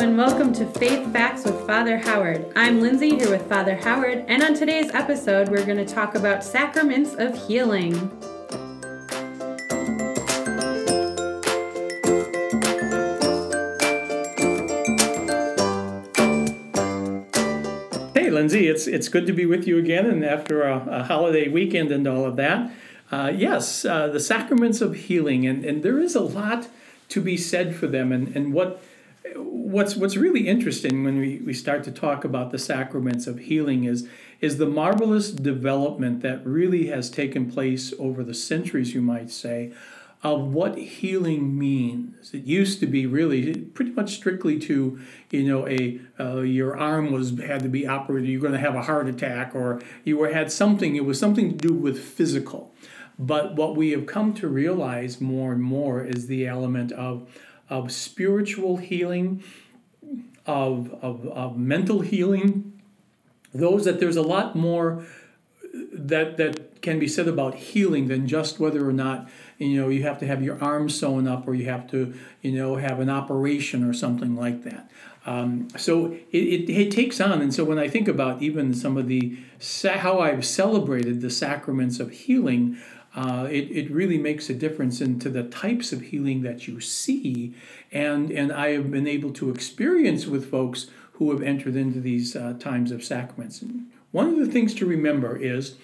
and welcome to Faith Facts with Father Howard. I'm Lindsay here with Father Howard, and on today's episode, we're going to talk about sacraments of healing. Hey, Lindsay, it's it's good to be with you again, and after a, a holiday weekend and all of that. Uh, yes, uh, the sacraments of healing, and, and there is a lot to be said for them, and, and what what's what's really interesting when we, we start to talk about the sacraments of healing is is the marvelous development that really has taken place over the centuries, you might say, of what healing means. It used to be really pretty much strictly to, you know, a uh, your arm was had to be operated. You're going to have a heart attack, or you were had something. It was something to do with physical. But what we have come to realize more and more is the element of of spiritual healing, of, of, of mental healing. Those that there's a lot more that that can be said about healing than just whether or not you know you have to have your arm sewn up or you have to you know have an operation or something like that um, so it, it, it, takes on and so when i think about even some of the how i've celebrated the sacraments of healing uh, it, it really makes a difference into the types of healing that you see and and i have been able to experience with folks who have entered into these uh, times of sacraments one of the things to remember is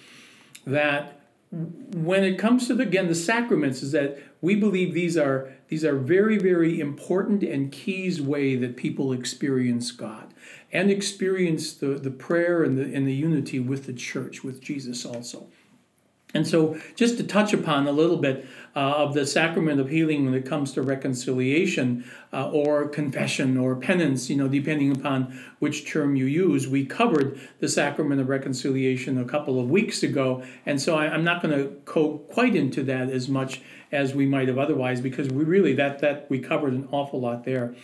that when it comes to the, again the sacraments is that we believe these are these are very very important and keys way that people experience God and experience the, the prayer and the and the unity with the church with Jesus also. And so, just to touch upon a little bit uh, of the sacrament of healing when it comes to reconciliation uh, or confession or penance, you know, depending upon which term you use, we covered the sacrament of reconciliation a couple of weeks ago. And so, I, am not going to go quite into that as much as we might have otherwise, because we really, that, that we covered an awful lot there.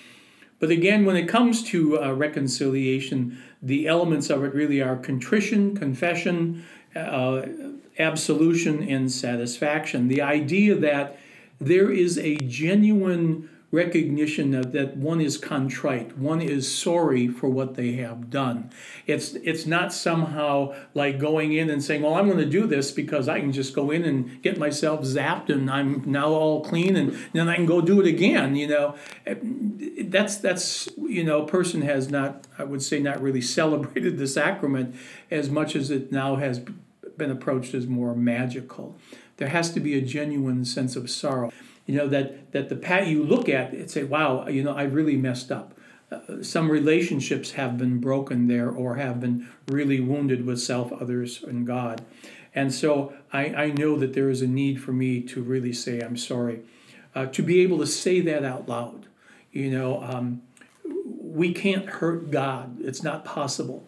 But again, when it comes to uh, reconciliation, the elements of it really are contrition, confession, uh, absolution and satisfaction. The idea that there is a genuine recognition of that one is contrite, one is sorry for what they have done. It's it's not somehow like going in and saying, "Well, I'm going to do this because I can just go in and get myself zapped and I'm now all clean and then I can go do it again." You know, that's that's you know, a person has not, I would say, not really celebrated the sacrament as much as it now has been approached as more magical. There has to be a genuine sense of sorrow. You know, that, that the pat you look at and say, wow, you know, I really messed up. Uh, some relationships have been broken there or have been really wounded with self, others, and God. And so I, I know that there is a need for me to really say, I'm sorry. Uh, to be able to say that out loud. You know, um, we can't hurt God, it's not possible.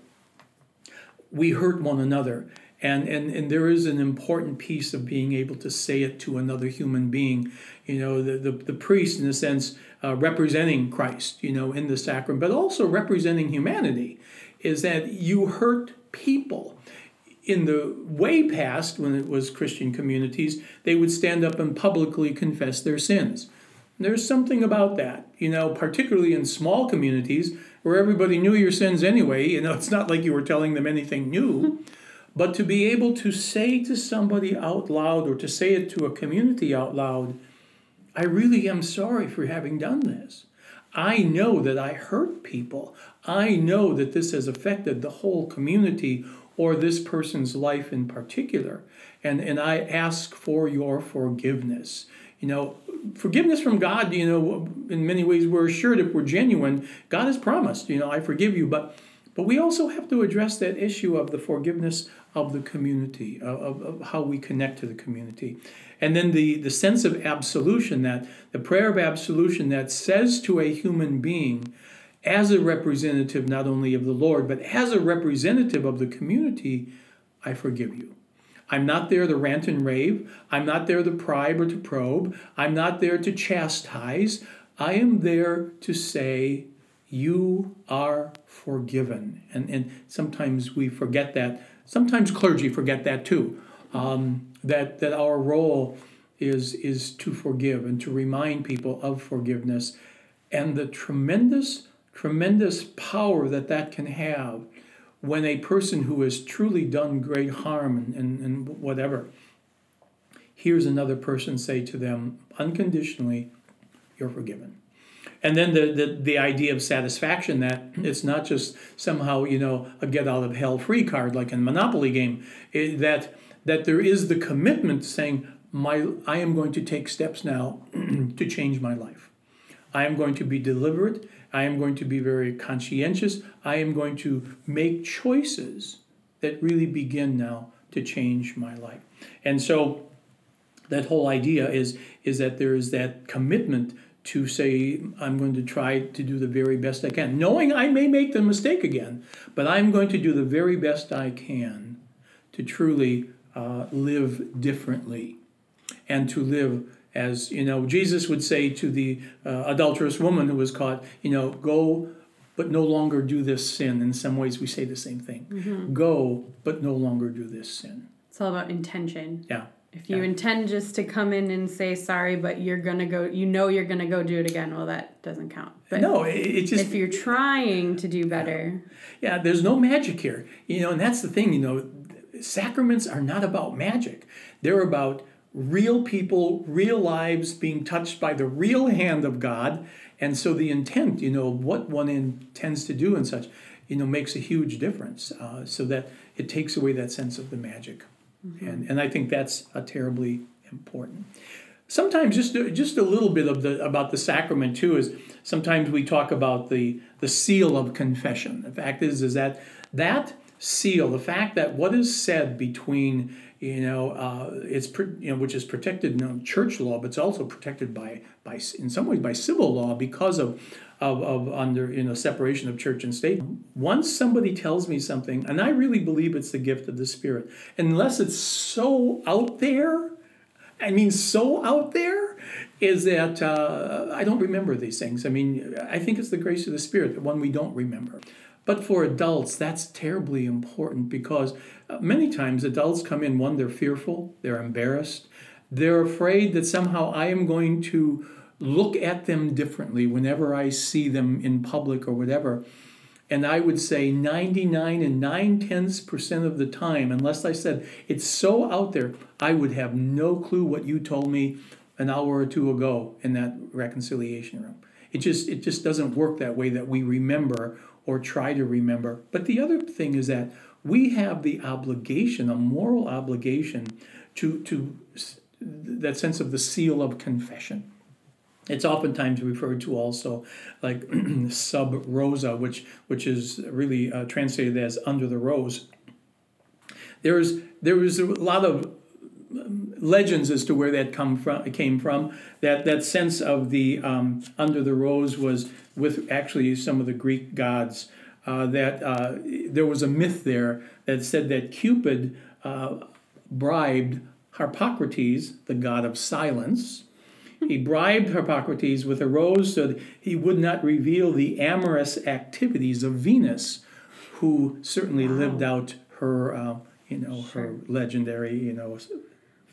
We hurt one another. And, and, and there is an important piece of being able to say it to another human being. You know, the, the, the priest, in a sense, uh, representing Christ, you know, in the sacrament, but also representing humanity, is that you hurt people. In the way past, when it was Christian communities, they would stand up and publicly confess their sins. There's something about that, you know, particularly in small communities where everybody knew your sins anyway. You know, it's not like you were telling them anything new. But to be able to say to somebody out loud or to say it to a community out loud, I really am sorry for having done this. I know that I hurt people. I know that this has affected the whole community or this person's life in particular. And, and I ask for your forgiveness. You know, forgiveness from God, you know, in many ways we're assured if we're genuine, God has promised, you know, I forgive you. But but we also have to address that issue of the forgiveness of the community, of, of how we connect to the community. And then the, the sense of absolution, that the prayer of absolution that says to a human being, as a representative not only of the Lord, but as a representative of the community, I forgive you. I'm not there to rant and rave. I'm not there to pry or to probe. I'm not there to chastise. I am there to say, You are forgiven. And, and sometimes we forget that sometimes clergy forget that too. Um, that that our role is is to forgive and to remind people of forgiveness, and the tremendous tremendous power that that can have when a person who has truly done great harm and, and, and whatever hears another person say to them unconditionally, You're forgiven. And then the, the, the idea of satisfaction that it's not just somehow, you know, a get out of hell free card like in Monopoly game, it, that, that there is the commitment saying, my, I am going to take steps now to change my life. I am going to be deliberate. I am going to be very conscientious. I am going to make choices that really begin now to change my life. And so that whole idea is is that there is that commitment to say I'm going to try to do the very best I can, knowing I may make the mistake again, but I'm going to do the very best I can to truly uh, live differently and to live as you know Jesus would say to the uh, adulterous woman who was caught, you know, go but no longer do this sin. In some ways, we say the same thing. Mm-hmm. Go, but no longer do this sin. It's all about intention. Yeah. If you yeah. intend just to come in and say sorry, but you're gonna go, you know you're gonna go do it again. Well, that doesn't count. But no, it, it just if you're trying to do better. Yeah. yeah, there's no magic here, you know, and that's the thing. You know, sacraments are not about magic. They're about real people, real lives being touched by the real hand of God, and so the intent, you know, what one intends to do and such, you know, makes a huge difference. Uh, so that it takes away that sense of the magic. Mm-hmm. And, and I think that's a terribly important. Sometimes just just a little bit of the about the sacrament too is sometimes we talk about the the seal of confession. The fact is is that that seal, the fact that what is said between you know uh, it's you know which is protected in church law, but it's also protected by by in some ways by civil law because of of, of under you know separation of church and state. Once somebody tells me something, and I really believe it's the gift of the Spirit, unless it's so out there, I mean so out there, is that uh, I don't remember these things. I mean, I think it's the grace of the Spirit, the one we don't remember. But for adults, that's terribly important because uh, many times adults come in, one, they're fearful, they're embarrassed, they're afraid that somehow I am going to look at them differently whenever I see them in public or whatever. And I would say 99 and 9 tenths percent of the time, unless I said it's so out there, I would have no clue what you told me an hour or two ago in that reconciliation room. It just it just doesn't work that way that we remember or try to remember. But the other thing is that we have the obligation, a moral obligation, to to that sense of the seal of confession. It's oftentimes referred to also like sub rosa, which which is really uh, translated as under the rose. There's there was a lot of um, legends as to where that come from came from. That that sense of the um, under the rose was with actually some of the Greek gods. Uh, that uh, there was a myth there that said that Cupid uh, bribed Harpocrates, the god of silence, he bribed Hippocrates with a rose so that he would not reveal the amorous activities of Venus, who certainly wow. lived out her, uh, you know, sure. her legendary, you know. Feats.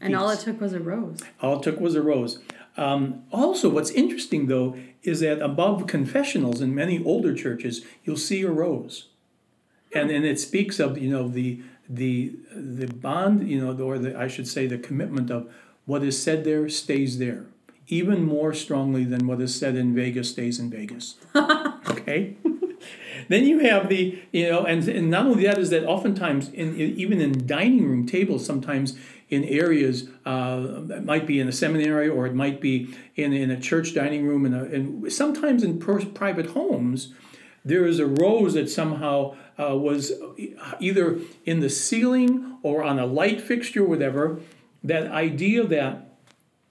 And all it took was a rose. All it took was a rose. Um, also, what's interesting though is that above confessionals in many older churches, you'll see a rose, and and it speaks of you know the the the bond you know or the I should say the commitment of what is said there stays there even more strongly than what is said in Vegas stays in Vegas. okay? then you have the, you know, and, and not only that is that oftentimes, in, in even in dining room tables, sometimes in areas, uh, it might be in a seminary or it might be in, in a church dining room, and, and sometimes in per- private homes, there is a rose that somehow uh, was either in the ceiling or on a light fixture, or whatever. That idea that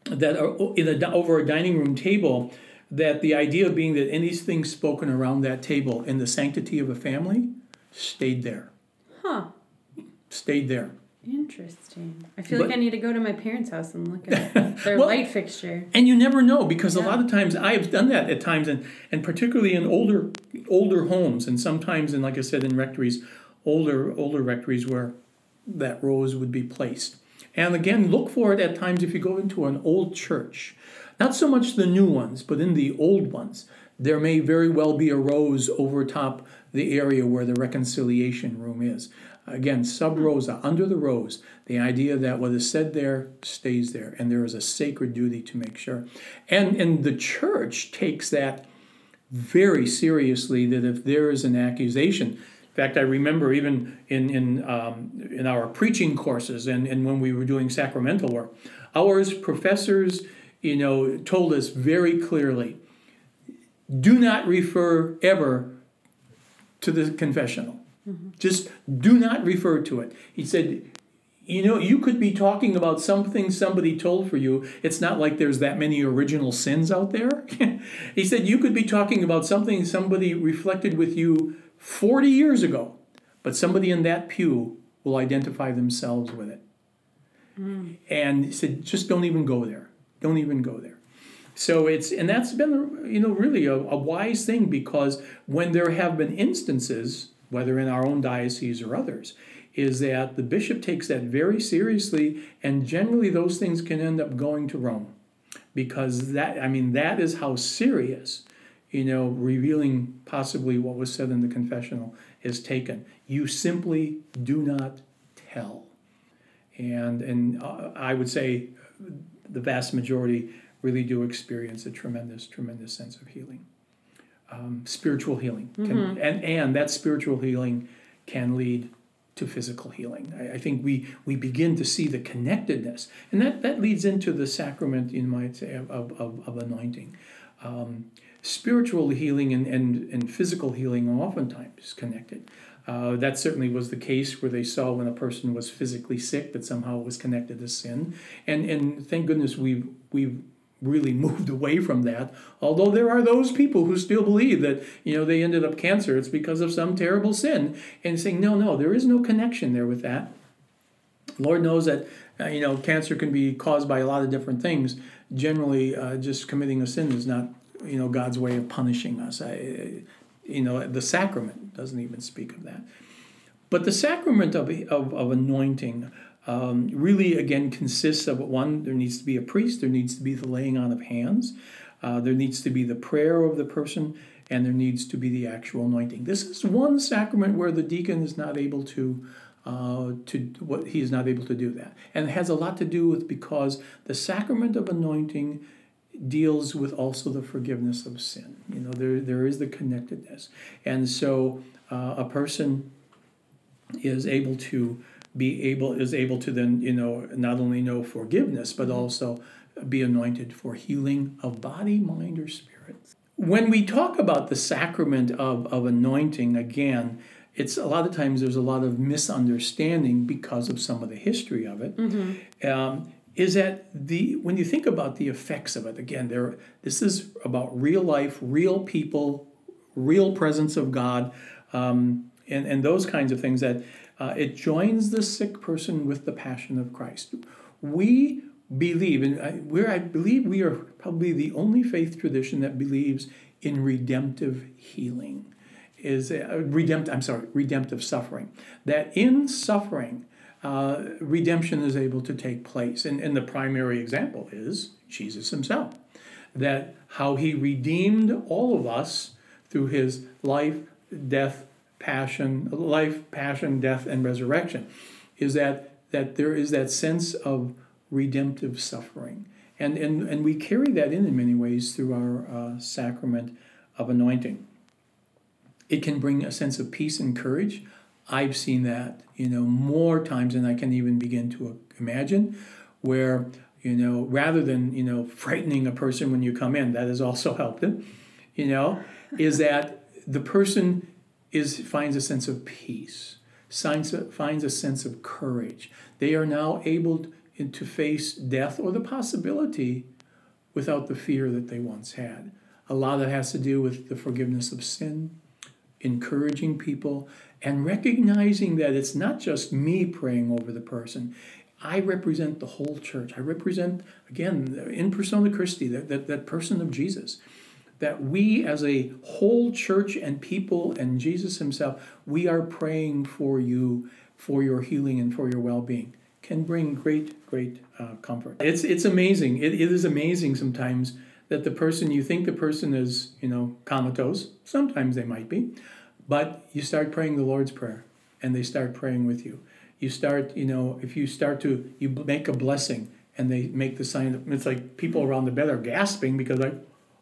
that are in a, over a dining room table that the idea being that anything spoken around that table in the sanctity of a family stayed there. Huh. Stayed there. Interesting. I feel but, like I need to go to my parents' house and look at their well, light fixture. And you never know because yeah. a lot of times I have done that at times, and and particularly in older older homes, and sometimes in like I said in rectories, older older rectories where that rose would be placed. And again, look for it at times if you go into an old church. Not so much the new ones, but in the old ones. there may very well be a rose over top the area where the reconciliation room is. Again, sub rosa, under the rose, the idea that what is said there stays there, and there is a sacred duty to make sure. And, and the church takes that very seriously that if there is an accusation, in fact, I remember even in in um, in our preaching courses and, and when we were doing sacramental work, our professors, you know, told us very clearly, do not refer ever to the confessional. Mm-hmm. Just do not refer to it. He said, you know, you could be talking about something somebody told for you. It's not like there's that many original sins out there. he said you could be talking about something somebody reflected with you 40 years ago, but somebody in that pew will identify themselves with it. Mm. And he said, just don't even go there. Don't even go there. So it's, and that's been, you know, really a, a wise thing because when there have been instances, whether in our own diocese or others, is that the bishop takes that very seriously, and generally those things can end up going to Rome. Because that, I mean, that is how serious, you know, revealing possibly what was said in the confessional is taken. You simply do not tell. And, and uh, I would say the vast majority really do experience a tremendous, tremendous sense of healing. Um, spiritual healing. Can, mm-hmm. and, and that spiritual healing can lead to physical healing. I, I, think we we begin to see the connectedness, and that, that leads into the sacrament, you might say, of, of, of anointing. Um, spiritual healing and, and, and physical healing are oftentimes connected. Uh, that certainly was the case where they saw when a person was physically sick that somehow it was connected to sin. And, and thank goodness we've, we've really moved away from that. Although there are those people who still believe that you know they ended up cancer, it's because of some terrible sin, and saying no, no, there is no connection there with that. Lord knows that uh, you know cancer can be caused by a lot of different things. Generally, uh, just committing a sin is not you know God's way of punishing us. I, you know the sacrament doesn't even speak of that. But the sacrament of, of, of anointing um, really, again, consists of one, there needs to be a priest, there needs to be the laying on of hands, uh, there needs to be the prayer of the person, and there needs to be the actual anointing. This is one sacrament where the deacon is not able to. Uh, to what he is not able to do that, and it has a lot to do with because the sacrament of anointing deals with also the forgiveness of sin. You know, there there is the connectedness, and so uh, a person is able to be able is able to then you know not only know forgiveness but mm-hmm. also be anointed for healing of body mind or spirit when we talk about the sacrament of, of anointing again it's a lot of times there's a lot of misunderstanding because of some of the history of it. Mm-hmm. Um, is that the when you think about the effects of it again there this is about real life real people real presence of god um, and, and those kinds of things that uh, it joins the sick person with the passion of Christ. We believe, and I, where I believe we are probably the only faith tradition that believes in redemptive healing, is uh, redemptive. I'm sorry, redemptive suffering. That in suffering, uh, redemption is able to take place, and, and the primary example is Jesus Himself. That how He redeemed all of us through His life, death, passion, life, passion, death, and resurrection, is that that there is that sense of redemptive suffering, and and and we carry that in in many ways through our uh, sacrament of anointing. It can bring a sense of peace and courage. I've seen that, you know, more times than I can even begin to imagine, where you know, rather than you know frightening a person when you come in, that has also helped it. You know, is that the person is finds a sense of peace, finds a, finds a sense of courage. They are now able to face death or the possibility without the fear that they once had. A lot of that has to do with the forgiveness of sin, encouraging people, and recognizing that it's not just me praying over the person. I represent the whole church. I represent, again, in persona Christi, that, that, that person of Jesus that we as a whole church and people and Jesus himself, we are praying for you for your healing and for your well-being can bring great, great uh, comfort. It's, it's amazing. It, it is amazing sometimes that the person you think the person is, you know, comatose. Sometimes they might be, but you start praying the Lord's prayer, and they start praying with you. You start, you know, if you start to you make a blessing, and they make the sign. It's like people around the bed are gasping because like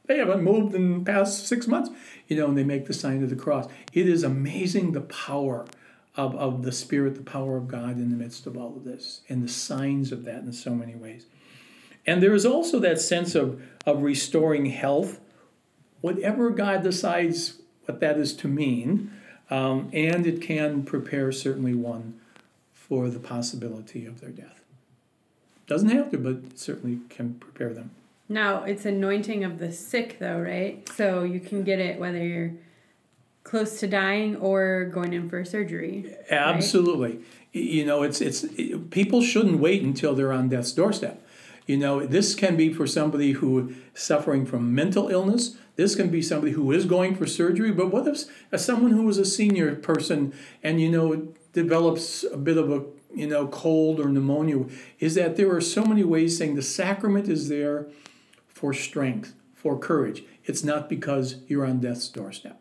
they haven't moved in past six months, you know, and they make the sign of the cross. It is amazing the power of, of the Spirit, the power of God in the midst of all of this, and the signs of that in so many ways. And there is also that sense of, of restoring health, whatever God decides what that is to mean, um, and it can prepare certainly one for the possibility of their death. Doesn't have to, but certainly can prepare them. Now, it's anointing of the sick, though, right? So you can get it whether you're close to dying or going in for surgery. Absolutely. Right? You know, it's it's it, people shouldn't wait until they're on death's doorstep. You know, this can be for somebody who suffering from mental illness. This can be somebody who is going for surgery. But what if someone who is a senior person and you know develops a bit of a you know cold or pneumonia? Is that there are so many ways saying the sacrament is there for strength, for courage. It's not because you're on death's doorstep.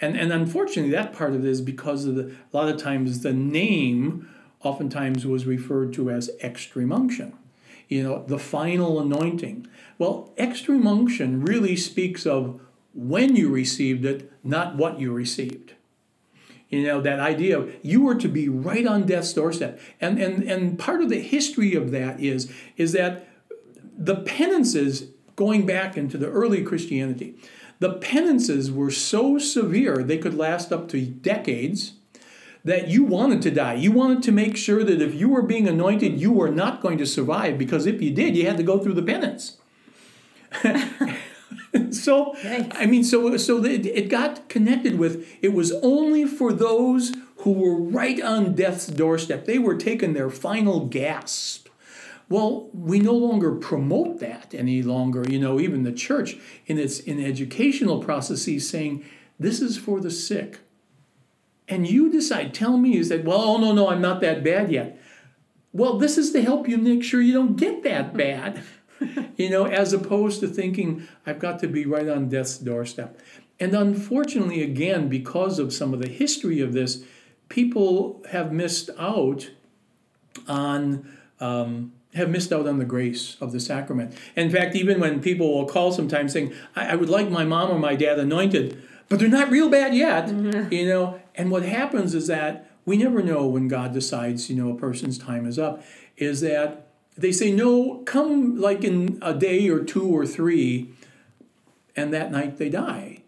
And and unfortunately, that part of it is because of the a lot of times the name oftentimes was referred to as extreme unction you know, the final anointing. Well, extreme unction really speaks of when you received it, not what you received. You know, that idea of you were to be right on death's doorstep. And, and, and part of the history of that is, is that the penances, going back into the early Christianity, the penances were so severe they could last up to decades that you wanted to die. You wanted to make sure that if you were being anointed, you were not going to survive because if you did, you had to go through the penance. so I mean, so so it, it got connected with it was only for those who were right on death's doorstep. They were taking their final gasp. Well, we no longer promote that any longer. You know, even the church in its in educational processes saying this is for the sick and you decide, tell me, is that, well, oh, no, no, I'm not that bad yet. Well, this is to help you make sure you don't get that bad, you know, as opposed to thinking, I've got to be right on death's doorstep. And unfortunately, again, because of some of the history of this, people have missed out on. Um, have missed out on the grace of the sacrament. In fact, even when people will call sometimes saying, I, I would like my mom or my dad anointed, but they're not real bad yet, mm-hmm. you know. And what happens is that we never know when God decides, you know, a person's time is up. Is that they say no, come like in a day or two or three, and that night they die.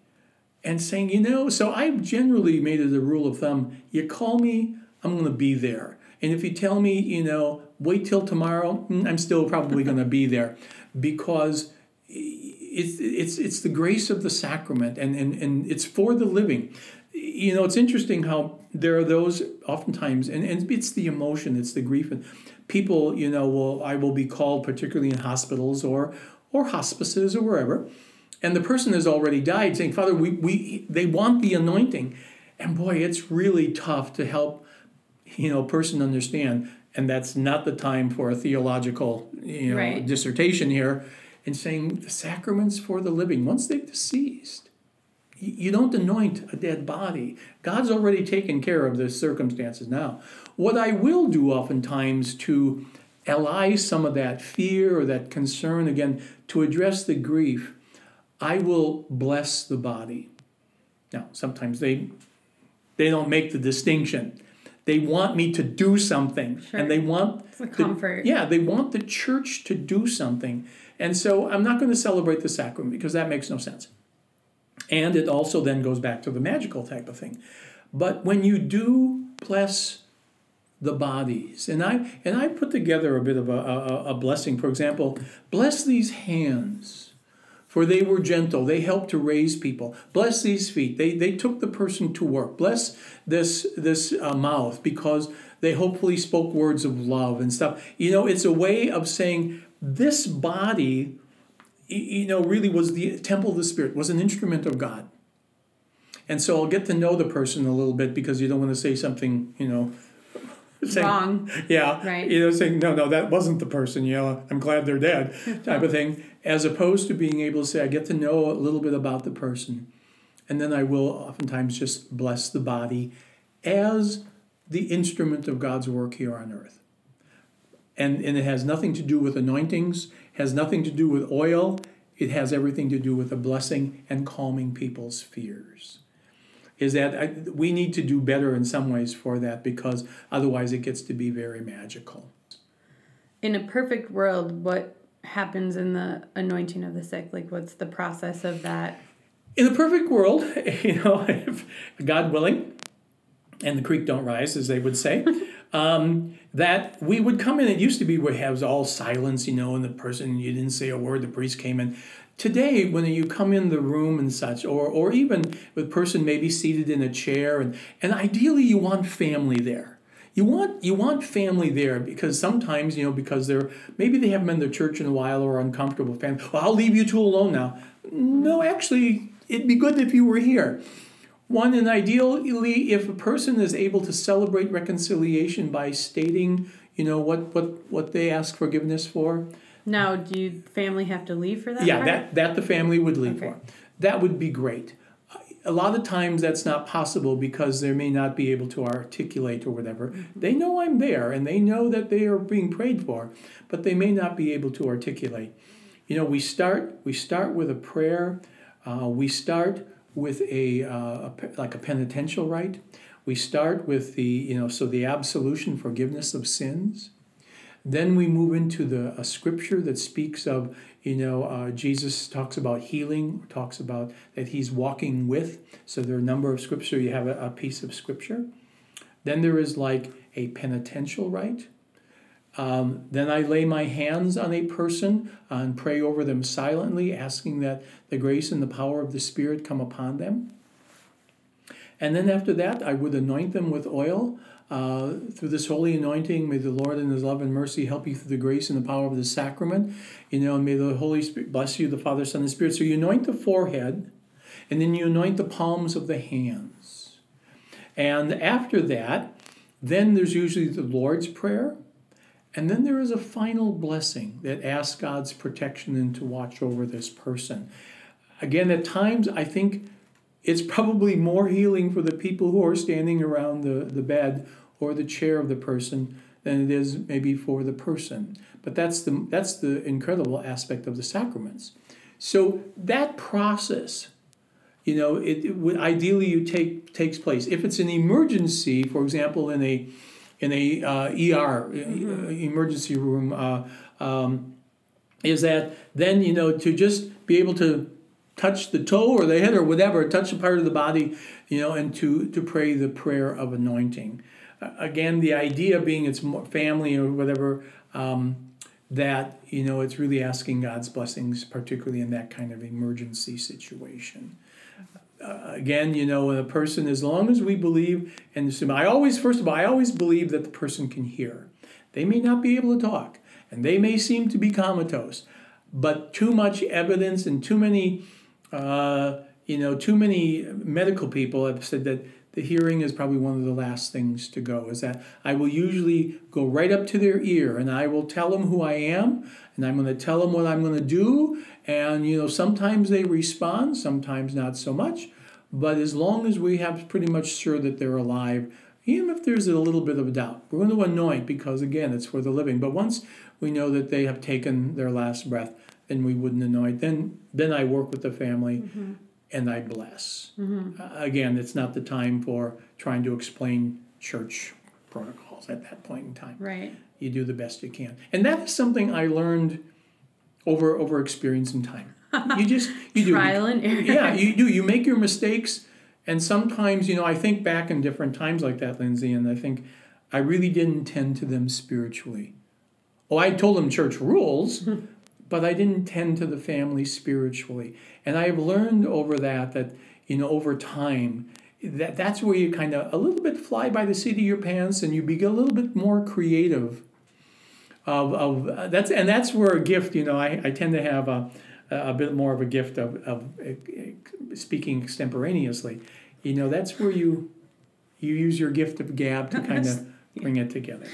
And saying, you know, so I've generally made it a rule of thumb: you call me, I'm going to be there. And if you tell me, you know, wait till tomorrow, mm, I'm still probably going to be there, because it's, it's, it's the grace of the sacrament and, and, and it's for the living. You know, it's interesting how there are those oftentimes, and, and it's the emotion, it's the grief. And people, you know, will I will be called, particularly in hospitals or or hospices or wherever, and the person has already died, saying, Father, we, we they want the anointing. And boy, it's really tough to help, you know, a person understand. And that's not the time for a theological, you know, right. dissertation here and saying the sacraments for the living, once they've deceased, you don't anoint a dead body. God's already taken care of the circumstances now. What I will do oftentimes to allay some of that fear or that concern, again, to address the grief, I will bless the body. Now, sometimes they they don't make the distinction. They want me to do something, sure. and they want it's a comfort. The, yeah, they want the church to do something. And so I'm not going to celebrate the sacrament because that makes no sense. And it also then goes back to the magical type of thing. But when you do bless the bodies, and I and I put together a bit of a, a, a blessing. For example, bless these hands, for they were gentle. They helped to raise people. Bless these feet. They they took the person to work. Bless this this uh, mouth because they hopefully spoke words of love and stuff. You know, it's a way of saying this body, you know, really was the temple of the Spirit, was an instrument of God. And so I'll get to know the person a little bit because you don't want to say something, you know, saying, Wrong. Yeah. Right. You know, saying, no, no, that wasn't the person, you know, I'm glad they're dead, type of thing, as opposed to being able to say, I get to know a little bit about the person. And then I will oftentimes just bless the body as the instrument of God's work here on earth. And, and it has nothing to do with anointings, has nothing to do with oil, it has everything to do with a blessing and calming people's fears is that I, we need to do better in some ways for that because otherwise it gets to be very magical. In a perfect world, what happens in the anointing of the sick? Like, what's the process of that? In a perfect world, you know, if God willing, and the creek don't rise, as they would say, um, that we would come in. It used to be we was all silence, you know, and the person you didn't say a word. The priest came in. Today, when you come in the room and such, or or even the person maybe seated in a chair, and and ideally you want family there. You want you want family there because sometimes you know because they're maybe they haven't been to church in a while or uncomfortable family. Well, I'll leave you two alone now. No, actually, it'd be good if you were here. One, and ideally, if a person is able to celebrate reconciliation by stating, you know, what what what they ask forgiveness for, Now, do you family have to leave for that? yeah, part? that, that the family would leave Okay. for. That would be great. A lot of times that's not possible because they may not be able to articulate or whatever. They know I'm there and they know that they are being prayed for, but they may not be able to articulate. You know, we start we start with a prayer. Uh, we start with a, uh, a like a penitential rite. We start with the you know so the absolution, forgiveness of sins. Then we move into the a scripture that speaks of, you know, uh, Jesus talks about healing, talks about that he's walking with. So there are a number of scripture. You have a, a piece of scripture. Then there is like a penitential rite. Um, then I lay my hands on a person and pray over them silently, asking that the grace and the power of the Spirit come upon them. And then after that, I would anoint them with oil. Uh, through this holy anointing, may the Lord in His love and mercy help you through the grace and the power of the sacrament. You know, and may the Holy Spirit bless you, the Father, Son, and Spirit. So you anoint the forehead, and then you anoint the palms of the hands. And after that, then there's usually the Lord's Prayer. And then there is a final blessing that asks God's protection and to watch over this person. Again, at times, I think it's probably more healing for the people who are standing around the, the bed or the chair of the person than it is maybe for the person. But that's the, that's the incredible aspect of the sacraments. So that process, you know, it, it would ideally you take takes place. If it's an emergency, for example, in a in a uh, ER uh, emergency room, uh, um, is that then you know to just be able to touch the toe or the head or whatever, touch a part of the body, you know, and to to pray the prayer of anointing. Uh, again, the idea being it's more family or whatever. Um, that you know it's really asking God's blessings, particularly in that kind of emergency situation uh, again, you know, a person, as long as we believe and assume, I always, first of all, I always believe that the person can hear. They may not be able to talk, and they may seem to be comatose, but too much evidence and too many, uh, you know, too many medical people have said that the hearing is probably one of the last things to go. Is that I will usually go right up to their ear and I will tell them who I am, and I'm going to tell them what I'm going to do, and you know, sometimes they respond, sometimes not so much. But as long as we have pretty much sure that they're alive, even if there's a little bit of a doubt, we're going to anoint because again, it's for the living. But once we know that they have taken their last breath, then we wouldn't anoint. Then, then I work with the family and I bless. Uh, again, it's not the time for trying to explain church protocols at that point in time Right. You do the best you can. And that is something i learned over over experience and time. You just you do. Trial and error. yeah you do. You make your mistakes and sometimes you know i think back in different times like that lindsay and i think i really didn't tend to them spiritually. Oh i told them church rules but i didn't tend to the family spiritually. And i've learned over that that you know over time that that's where you kind of a little bit fly by the seat of your pants and you be a little bit more creative of, of uh, that's and that's where a gift you know I, I tend to have a, a bit more of a gift of, of uh, speaking extemporaneously you know that's where you you use your gift of gab to kind of bring it together.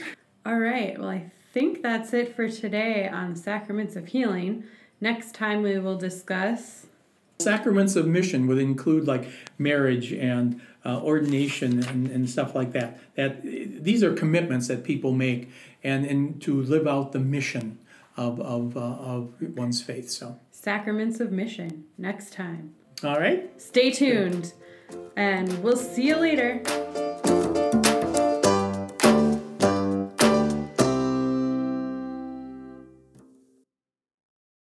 All right. Well, I think that's it for today on sacraments of healing. Next time we will discuss Sacraments of mission would include like marriage and uh, ordination and, and stuff like that. That these are commitments that people make and, and to live out the mission of, of, uh, of one's faith. So sacraments of mission next time. all right. Stay tuned, and we'll see you later.